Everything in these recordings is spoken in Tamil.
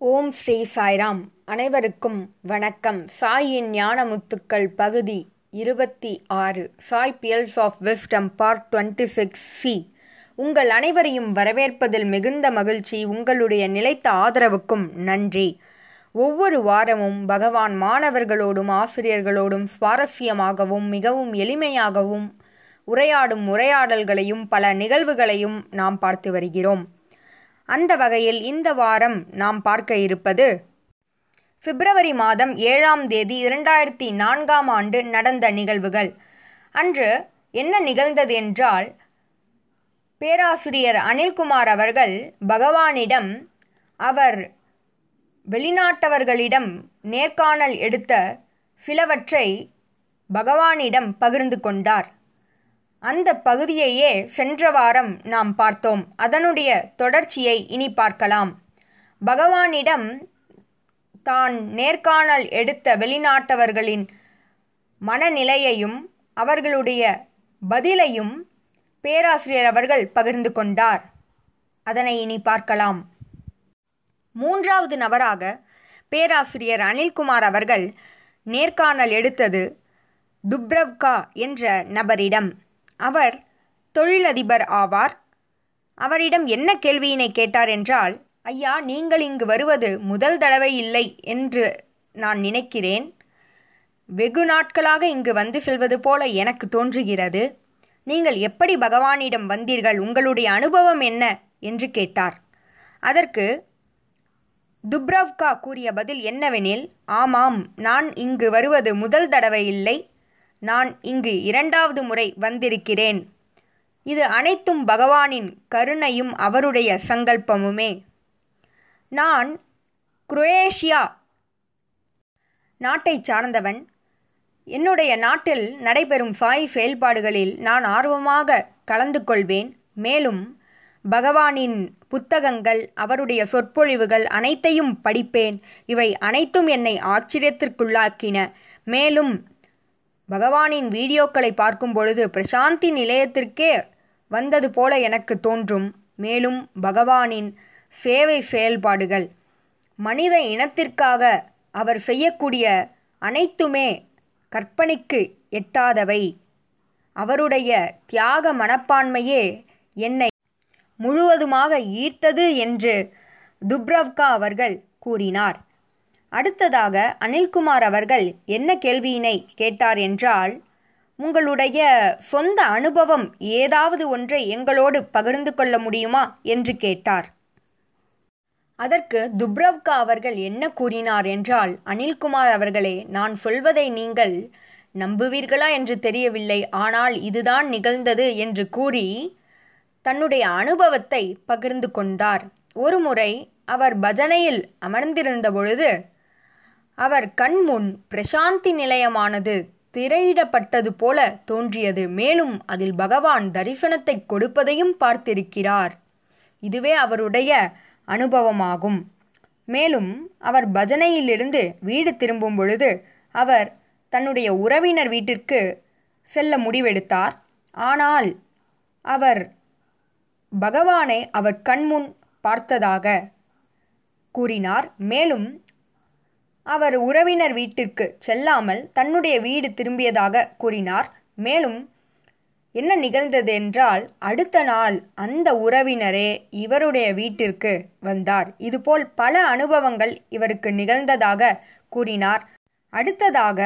ஓம் ஸ்ரீ சாய்ராம். அனைவருக்கும் வணக்கம். சாயின் ஞானமுத்துக்கள் பகுதி இருபத்தி ஆறு. Sai pearls of wisdom part twenty six C உங்கள் அனைவரையும் வரவேற்பதில் மிகுந்த மகிழ்ச்சி. உங்களுடைய நிலைத்த ஆதரவுக்கும் நன்றி. ஒவ்வொரு வாரமும் பகவான் மாணவர்களோடும் ஆசிரியர்களோடும் சுவாரஸ்யமாகவும் மிகவும் எளிமையாகவும் உரையாடும் உரையாடல்களையும் பல நிகழ்வுகளையும் நாம் பார்த்து வருகிறோம். அந்த வகையில் இந்த வாரம் நாம் பார்க்க இருப்பது பிப்ரவரி மாதம் ஏழாம் தேதி இரண்டாயிரத்தி நான்காம் ஆண்டு நடந்த நிகழ்வுகள். அன்று என்ன நிகழ்ந்தது என்றால் பேராசிரியர் அனில்குமார் அவர்கள் பகவானிடம் அவர் வெளிநாட்டவர்களிடம் நேர்காணல் எடுத்த சிலவற்றை பகவானிடம் பகிர்ந்து கொண்டார். அந்த பகுதியையே சென்ற வாரம் நாம் பார்த்தோம். அதனுடைய தொடர்ச்சியை இனி பார்க்கலாம். பகவானிடம் தான் நேர்காணல் எடுத்த வெளிநாட்டவர்களின் மனநிலையையும் அவர்களுடைய பதிலையும் பேராசிரியர் அவர்கள் பகிர்ந்து கொண்டார். அதனை இனி பார்க்கலாம். மூன்றாவது நபராக பேராசிரியர் அனில்குமார் அவர்கள் நேர்காணல் எடுத்தது துப்ரவ்கா என்ற நபரிடம். அவர் தொழிலதிபர் ஆவார். அவரிடம் என்ன கேள்வியினை கேட்டார் என்றால் ஐயா நீங்கள் இங்கு வருவது முதல் தடவை இல்லை என்று நான் நினைக்கிறேன். வெகு நாட்களாக இங்கு வந்து செல்வது போல எனக்கு தோன்றுகிறது. நீங்கள் எப்படி பகவானிடம் வந்தீர்கள்? உங்களுடைய அனுபவம் என்ன? என்று கேட்டார். அதற்கு துப்ரவ்கா கூறிய பதில் என்னவெனில் ஆமாம் நான் இங்கு வருவது முதல் தடவை இல்லை. நான் இங்கு இரண்டாவது முறை வந்திருக்கிறேன். இது அனைத்தும் பகவானின் கருணையும் அவருடைய சங்கல்பமுமே. நான் குரோயேஷியா நாட்டை சார்ந்தவன். என்னுடைய நாட்டில் நடைபெறும் சாய் செயல்பாடுகளில் நான் ஆர்வமாக கலந்து கொள்வேன். மேலும் பகவானின் புத்தகங்கள் அவருடைய சொற்பொழிவுகள் அனைத்தையும் படிப்பேன். இவை அனைத்தும் என்னை ஆச்சரியத்திற்குள்ளாக்கின. மேலும் பகவானின் வீடியோக்களை பார்க்கும் பொழுது பிரசாந்தி நிலையத்திற்கே வந்தது போல எனக்கு தோன்றும். மேலும் பகவானின் சேவை செயல்பாடுகள். மனித இனத்திற்காக அவர் செய்யக்கூடிய அனைத்துமே கற்பனைக்கு எட்டாதவை. அவருடைய தியாக மனப்பான்மையே என்னை முழுவதுமாக ஈர்த்தது என்று துப்ரவ்கா அவர்கள் கூறினார். அடுத்ததாக அனில்குமார் அவர்கள் என்ன கேள்வியினை கேட்டார் என்றால் உங்களுடைய சொந்த அனுபவம் ஏதாவது ஒன்றை எங்களோடு பகிர்ந்து கொள்ள முடியுமா? என்று கேட்டார். அதற்கு துப்ரவ்கா அவர்கள் என்ன கூறினார் என்றால் அனில்குமார் அவர்களே நான் சொல்வதை நீங்கள் நம்புவீர்களா என்று தெரியவில்லை. ஆனால் இதுதான் நிகழ்ந்தது என்று கூறி தன்னுடைய அனுபவத்தை பகிர்ந்து கொண்டார். ஒருமுறை அவர் பஜனையில் அமர்ந்திருந்த பொழுது அவர் கண்முன் பிரசாந்தி நிலையமானது திரையிடப்பட்டது போல தோன்றியது. மேலும் அதில் பகவான் தரிசனத்தை கொடுப்பதையும் பார்த்திருக்கிறார். இதுவே அவருடைய அனுபவமாகும். மேலும் அவர் பஜனையிலிருந்து வீடு திரும்பும் பொழுது அவர் தன்னுடைய உறவினர் வீட்டிற்கு செல்ல முடிவெடுத்தார். ஆனால் அவர் பகவானை அவர் கண்முன் பார்த்ததாக கூறினார். மேலும் அவர் உறவினர் வீட்டிற்கு செல்லாமல் தன்னுடைய வீடு திரும்பியதாக கூறினார். மேலும் என்ன நிகழ்ந்தது என்றால் அடுத்த நாள் அந்த உறவினரே இவருடைய வீட்டிற்கு வந்தார். இதுபோல் பல அனுபவங்கள் இவருக்கு நிகழ்ந்ததாக கூறினார். அடுத்ததாக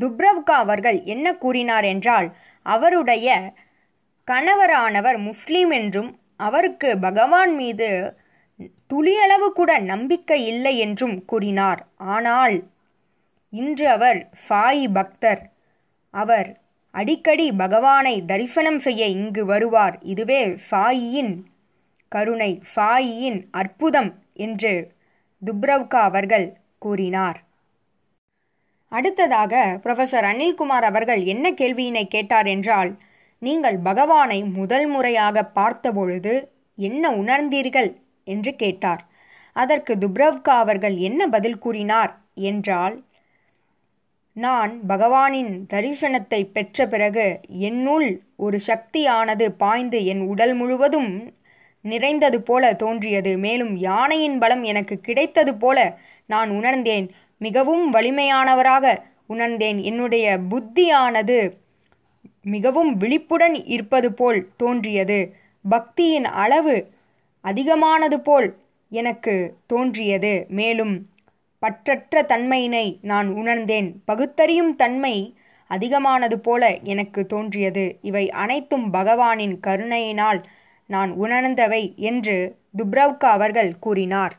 துப்ரவ்கா அவர்கள் என்ன கூறினார் என்றால் அவருடைய கணவரானவர் முஸ்லீம் என்றும் அவருக்கு பகவான் மீது துளியளவு கூட நம்பிக்கை இல்லை என்றும் கூறினார். ஆனால் இன்று அவர் சாயி பக்தர். அவர் அடிக்கடி பகவானை தரிசனம் செய்ய இங்கு வருவார். இதுவே சாயியின் கருணை சாயியின் அற்புதம் என்று துப்ரவ்கா அவர்கள் கூறினார். அடுத்ததாக புரொஃபசர் அனில்குமார் அவர்கள் என்ன கேள்வியினை கேட்டார் என்றால் நீங்கள் பகவானை முதல் முறையாக பார்த்தபொழுது என்ன உணர்ந்தீர்கள் என்று கேட்டார். அதற்கு துப்ரவ்கா அவர்கள் என்ன பதில் கூறினார்? என்றால் நான் பகவானின் தரிசனத்தை பெற்ற பிறகு என்னுள் ஒரு சக்தியானது பாய்ந்து என் உடல் முழுவதும் நிறைந்தது போல தோன்றியது. மேலும் யானையின் பலம் எனக்கு கிடைத்தது போல நான் உணர்ந்தேன். மிகவும் வலிமையானவராக உணர்ந்தேன். என்னுடைய புத்தியானது மிகவும் விழிப்புடன் இருப்பது போல் தோன்றியது. பக்தியின் அளவு அதிகமானது போல் எனக்கு தோன்றியது. மேலும் பற்றற்ற தன்மையினை நான் உணர்ந்தேன். பகுத்தறியும் தன்மை அதிகமானது போல எனக்கு தோன்றியது. இவை அனைத்தும் பகவானின் கருணையினால் நான் உணர்ந்தவை என்று துப்ரவ்கா அவர்கள் கூறினார்.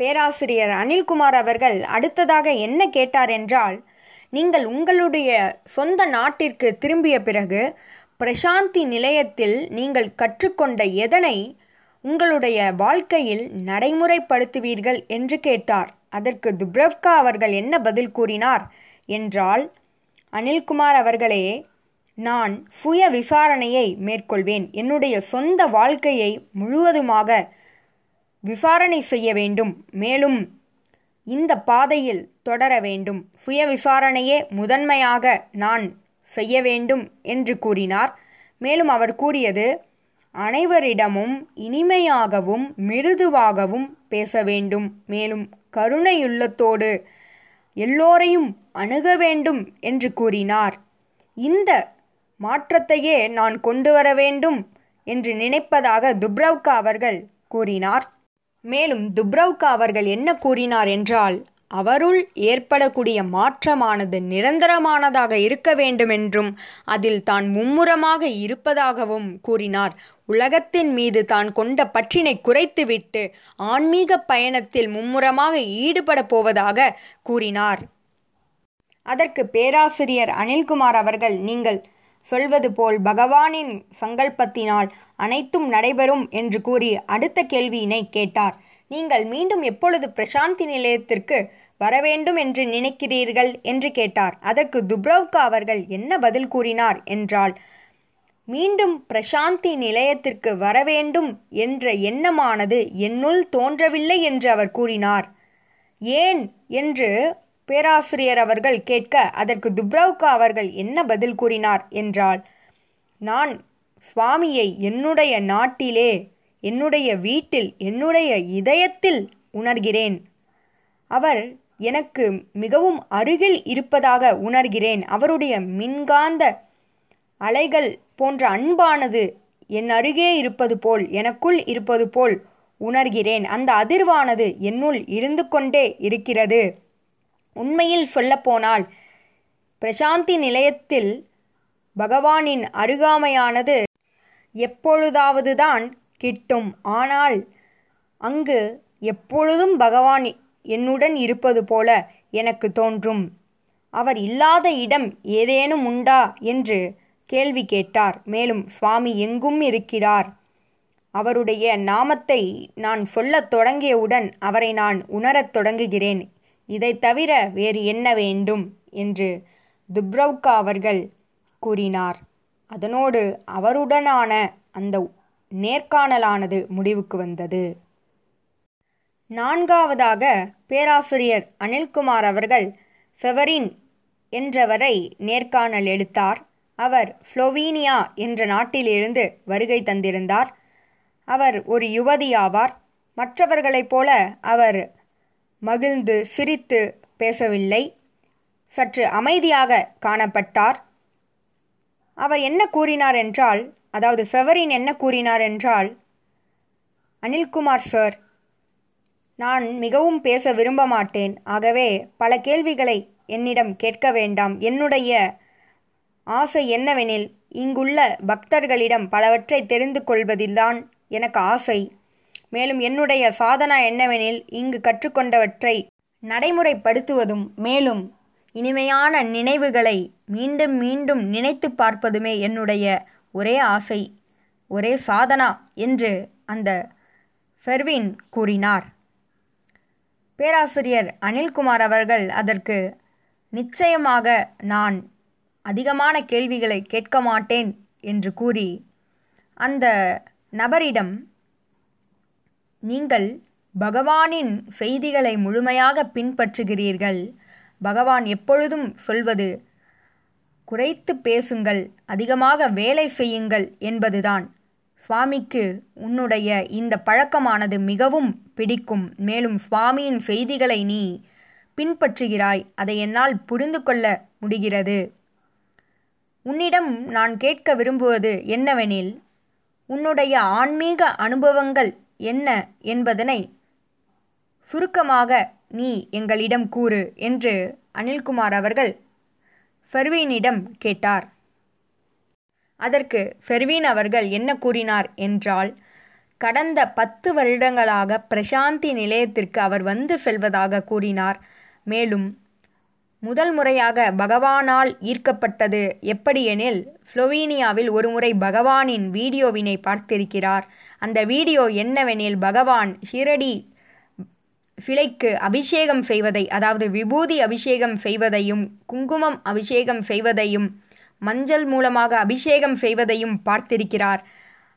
பேராசிரியர் அனில்குமார் அவர்கள் அடுத்ததாக என்ன கேட்டார் என்றால் நீங்கள் உங்களுடைய சொந்த நாட்டிற்கு திரும்பிய பிறகு பிரசாந்தி நிலையத்தில் நீங்கள் கற்றுக்கொண்ட எதனை உங்களுடைய வாழ்க்கையில் நடைமுறைப்படுத்துவீர்கள் என்று கேட்டார். அதற்கு துப்ரவ்கா அவர்கள் என்ன பதில் கூறினார் என்றால் அனில்குமார் அவர்களே நான் சுய விசாரணையை மேற்கொள்வேன். என்னுடைய சொந்த வாழ்க்கையை முழுவதுமாக விசாரணை செய்ய வேண்டும். மேலும் இந்த பாதையில் தொடர வேண்டும். சுய விசாரணையே முதன்மையாக நான் செய்ய வேண்டும் என்று கூறினார். மேலும் அவர் கூறியது அனைவரிடமும் இனிமையாகவும் மிருதுவாகவும் பேச வேண்டும். மேலும் கருணையுள்ளத்தோடு எல்லோரையும் அணுக வேண்டும் என்று கூறினார். இந்த மாற்றத்தையே நான் கொண்டு வர வேண்டும் என்று நினைப்பதாக துப்ரவ்கா அவர்கள் கூறினார். மேலும் துப்ரவ்கா அவர்கள் என்ன கூறினார் என்றால் அவருள் ஏற்படக்கூடிய மாற்றமானது நிரந்தரமானதாக இருக்க வேண்டுமென்றும் அதில் தான் மும்முரமாக இருப்பதாகவும் கூறினார். உலகத்தின் மீது தான் கொண்ட பற்றினை குறைத்துவிட்டு ஆன்மீக பயணத்தில் மும்முரமாக ஈடுபடப் போவதாக கூறினார். அதற்கு பேராசிரியர் அனில்குமார் அவர்கள் நீங்கள் சொல்வது போல் பகவானின் சங்கல்பத்தினால் அனைத்தும் நடைபெறும் என்று கூறி அடுத்த கேள்வியினை கேட்டார். நீங்கள் மீண்டும் எப்பொழுது பிரசாந்தி நிலையத்திற்கு வரவேண்டும் என்று நினைக்கிறீர்கள்? என்று கேட்டார். அதற்கு துப்ரவ்கா அவர்கள் என்ன பதில் கூறினார் என்றால் மீண்டும் பிரசாந்தி நிலையத்திற்கு வரவேண்டும் என்ற எண்ணமானது என்னுள் தோன்றவில்லை என்று அவர் கூறினார். ஏன்? என்று பேராசிரியர் அவர்கள் கேட்க அதற்கு துப்ரவ்கா அவர்கள் என்ன பதில் கூறினார் என்றால் நான் சுவாமியை என்னுடைய நாட்டிலே என்னுடைய வீட்டில் என்னுடைய இதயத்தில் உணர்கிறேன். அவர் எனக்கு மிகவும் அருகில் இருப்பதாக உணர்கிறேன். அவருடைய மின்காந்த அலைகள் போன்ற அன்பானது என் அருகே இருப்பது போல் எனக்குள் இருப்பது போல் உணர்கிறேன். அந்த அதிர்வானது என்னுள் இருந்து கொண்டே இருக்கிறது. உண்மையில் சொல்லப்போனால் பிரசாந்தி நிலையத்தில் பகவானின் அருகாமையானது எப்பொழுதாவதுதான் கிட்டும். ஆனால் அங்கு எப்பொழுதும் பகவான் என்னுடன் இருப்பது போல எனக்கு தோன்றும். அவர் இல்லாத இடம் ஏதேனும் உண்டா? என்று கேள்வி கேட்டார். மேலும் சுவாமி எங்கும் இருக்கிறார். அவருடைய நாமத்தை நான் சொல்லத் தொடங்கியவுடன் அவரை நான் உணரத் தொடங்குகிறேன். இதை தவிர வேறு என்ன வேண்டும் என்று துப்ரவ்கா அவர்கள் கூறினார். அதனோடு அவருடனான அந்த நேர்காணலானது முடிவுக்கு வந்தது. நான்காவதாக பேராசிரியர் அனில்குமார் அவர்கள் ஃபெவரின் என்றவரை நேர்காணல் எடுத்தார். அவர் ஸ்லோவீனியா என்ற நாட்டிலிருந்து வருகை தந்திருந்தார். அவர் ஒரு யுவதி ஆவார். மற்றவர்களைப் போல அவர் மகிழ்ந்து சிரித்து பேசவில்லை. சற்று அமைதியாக காணப்பட்டார். அவர் என்ன கூறினார் என்றால் அதாவது ஃபெவரின் என்ன கூறினார் என்றால் அனில்குமார் சார் நான் மிகவும் பேச விரும்ப மாட்டேன் ஆகவே பல கேள்விகளை என்னிடம் கேட்க வேண்டாம். என்னுடைய ஆசை என்னவெனில் இங்குள்ள பக்தர்களிடம் பலவற்றை தெரிந்து கொள்வதில்தான் எனக்கு ஆசை. மேலும் என்னுடைய சாதனா என்னவெனில் இங்கு கற்றுக்கொண்டவற்றை நடைமுறைப்படுத்துவதும் மேலும் இனிமையான நினைவுகளை மீண்டும் மீண்டும் நினைத்து பார்ப்பதுமே என்னுடைய ஒரே ஆசை ஒரே சாதனா என்று அந்த ஃபெர்வின் கூறினார். பேராசிரியர் அனில்குமார் அவர்கள் அதற்கு நிச்சயமாக நான் அதிகமான கேள்விகளை கேட்க மாட்டேன் என்று கூறி அந்த நபரிடம் நீங்கள் பகவானின் செய்திகளை முழுமையாக பின்பற்றுகிறீர்கள். பகவான் எப்பொழுதும் சொல்வது குறைத்து பேசுங்கள் அதிகமாக வேலை செய்யுங்கள் என்பதுதான். சுவாமிக்கு உன்னுடைய இந்த பழக்கமானது மிகவும் பிடிக்கும். மேலும் சுவாமியின் செய்திகளை நீ பின்பற்றுகிறாய். அதை என்னால் புரிந்து கொள்ள முடிகிறது. உன்னிடம் நான் கேட்க விரும்புவது என்னவெனில் உன்னுடைய ஆன்மீக அனுபவங்கள் என்ன என்பதனை சுருக்கமாக நீ எங்களிடம் கூறு என்று அனில்குமார் அவர்கள் ஃபெர்வீனிடம் கேட்டார். அதற்கு ஃபெர்வீன் அவர்கள் என்ன கூறினார் என்றால் கடந்த பத்து வருடங்களாக பிரசாந்தி நிலையத்திற்கு அவர் வந்து செல்வதாக கூறினார். மேலும் முதல் முறையாக பகவானால் ஈர்க்கப்பட்டது எப்படியெனில் ஸ்லோவீனியாவில் ஒருமுறை பகவானின் வீடியோவினை பார்த்திருக்கிறார். அந்த வீடியோ என்னவெனில் பகவான் ஷிரடி சிலைக்கு அபிஷேகம் செய்வதை அதாவது விபூதி அபிஷேகம் செய்வதையும் குங்குமம் அபிஷேகம் செய்வதையும் மஞ்சள் மூலமாக அபிஷேகம் செய்வதையும் பார்த்திருக்கிறார்.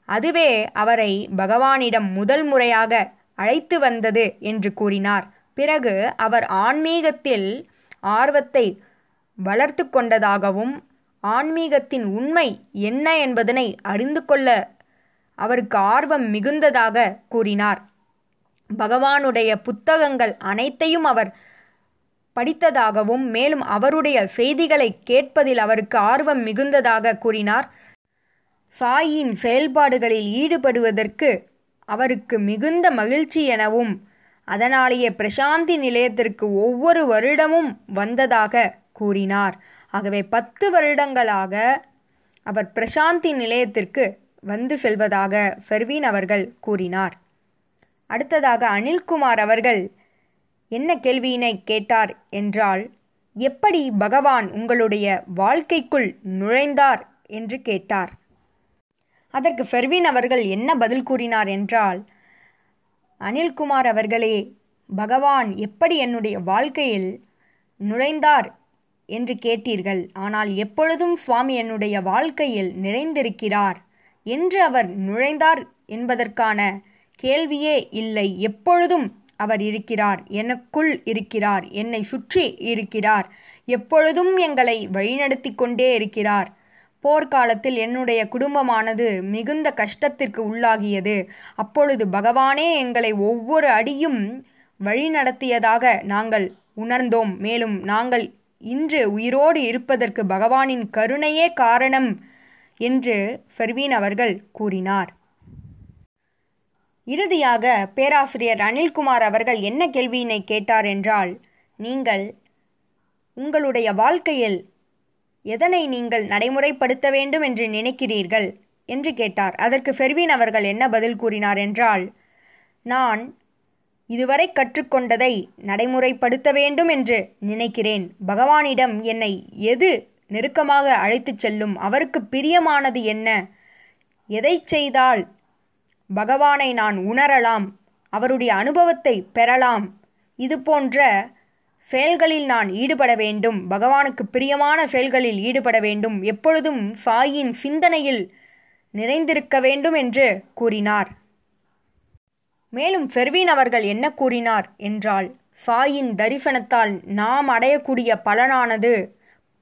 அதுவே அவரை பகவானிடம் முதல் முறையாக அழைத்து வந்தது என்று கூறினார். பிறகு அவர் ஆன்மீகத்தில் ஆர்வத்தை வளர்த்து கொண்டதாகவும் ஆன்மீகத்தின் உண்மை என்ன என்பதனை அறிந்து கொள்ள அவருக்கு ஆர்வம் மிகுந்ததாக கூறினார். பகவானுடைய புத்தகங்கள் அனைத்தையும் அவர் படித்ததாகவும் மேலும் அவருடைய செய்திகளை கேட்பதில் அவருக்கு ஆர்வம் மிகுந்ததாக கூறினார். சாயின் செயல்பாடுகளில் ஈடுபடுவதற்கு அவருக்கு மிகுந்த மகிழ்ச்சி எனவும் அதனாலேயே பிரசாந்தி நிலையத்திற்கு ஒவ்வொரு வருடமும் வந்ததாக கூறினார். ஆகவே பத்து வருடங்களாக அவர் பிரசாந்தி நிலையத்திற்கு வந்து செல்வதாக ஃபெர்வீன் அவர்கள் கூறினார். அடுத்ததாக அனில்குமார் அவர்கள் என்ன கேள்வியினை கேட்டார் என்றால் எப்படி பகவான் உங்களுடைய வாழ்க்கைக்குள் நுழைந்தார் என்று கேட்டார். அதற்கு ஃபெர்வின் அவர்கள் என்ன பதில் கூறினார் என்றால் அனில்குமார் அவர்களே பகவான் எப்படி என்னுடைய வாழ்க்கையில் நுழைந்தார் என்று கேட்டீர்கள். ஆனால் எப்பொழுதும் சுவாமி என்னுடைய வாழ்க்கையில் நிறைந்திருக்கிறார். என்று அவர் நுழைந்தார் என்பதற்கான கேள்வியே இல்லை. எப்பொழுதும் அவர் இருக்கிறார். எனக்குள் இருக்கிறார். என்னை சுற்றி இருக்கிறார். எப்பொழுதும் எங்களை வழிநடத்தி கொண்டே இருக்கிறார். போர்க்காலத்தில் என்னுடைய குடும்பமானது மிகுந்த கஷ்டத்திற்கு உள்ளாகியது. அப்பொழுது பகவானே எங்களை ஒவ்வொரு அடியும் வழிநடத்தியதாக நாங்கள் உணர்ந்தோம். மேலும் நாங்கள் இன்று உயிரோடு இருப்பதற்கு பகவானின் கருணையே காரணம் என்று ஃபெர்வீன் அவர்கள் கூறினார். இறுதியாக பேராசிரியர் அனில்குமார் அவர்கள் என்ன கேள்வியினை கேட்டார் என்றால் நீங்கள் உங்களுடைய வாழ்க்கையில் எதனை நீங்கள் நடைமுறைப்படுத்த வேண்டும் என்று நினைக்கிறீர்கள் என்று கேட்டார். அதற்கு ஃபெர்வின் அவர்கள் என்ன பதில் கூறினார் என்றால் நான் இதுவரை கற்றுக்கொண்டதை நடைமுறைப்படுத்த வேண்டும் என்று நினைக்கிறேன். பகவானிடம் என்னை எது நெருக்கமாக அழைத்துச் செல்லும்? அவருக்கு பிரியமானது என்ன? எதை செய்தால் பகவானை நான் உணரலாம் அவருடைய அனுபவத்தை பெறலாம். இது போன்ற ஃபெயல்களில் நான் ஈடுபட வேண்டும். பகவானுக்கு பிரியமான செயல்களில் ஈடுபட வேண்டும். எப்பொழுதும் சாயின் சிந்தனையில் நிறைந்திருக்க வேண்டும் என்று கூறினார். மேலும் ஃபெர்வீன் அவர்கள் என்ன கூறினார் என்றால் சாயின் தரிசனத்தால் நாம் அடையக்கூடிய பலனானது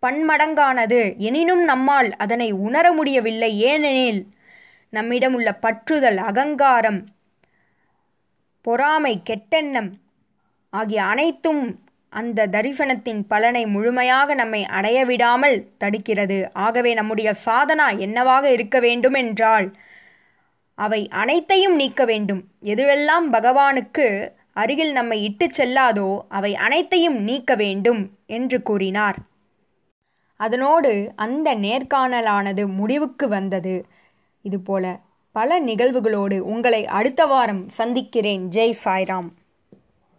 பன்மடங்கானது. எனினும் நம்மால் அதனை உணர முடியவில்லை. ஏனெனில் நம்மிடம் உள்ள பற்றுதல் அகங்காரம் பொறாமை கெட்டெண்ணம் ஆகிய அனைத்தும் அந்த தரிசனத்தின் பலனை முழுமையாக நம்மை அடையவிடாமல் தடுக்கிறது. ஆகவே நம்முடைய சாதனா என்னவாக இருக்க வேண்டும் என்றால் அவை அனைத்தையும் நீக்க வேண்டும். எதுவெல்லாம் பகவானுக்கு அருகில் நம்மை இட்டுச் செல்லாதோ அவை அனைத்தையும் நீக்க வேண்டும் என்று கூறினார். அதனோடு அந்த நேர்காணலானது முடிவுக்கு வந்தது. இதுபோல பல நிகழ்வுகளோடு உங்களை அடுத்த வாரம் சந்திக்கிறேன். ஜெய் சாய்ராம்.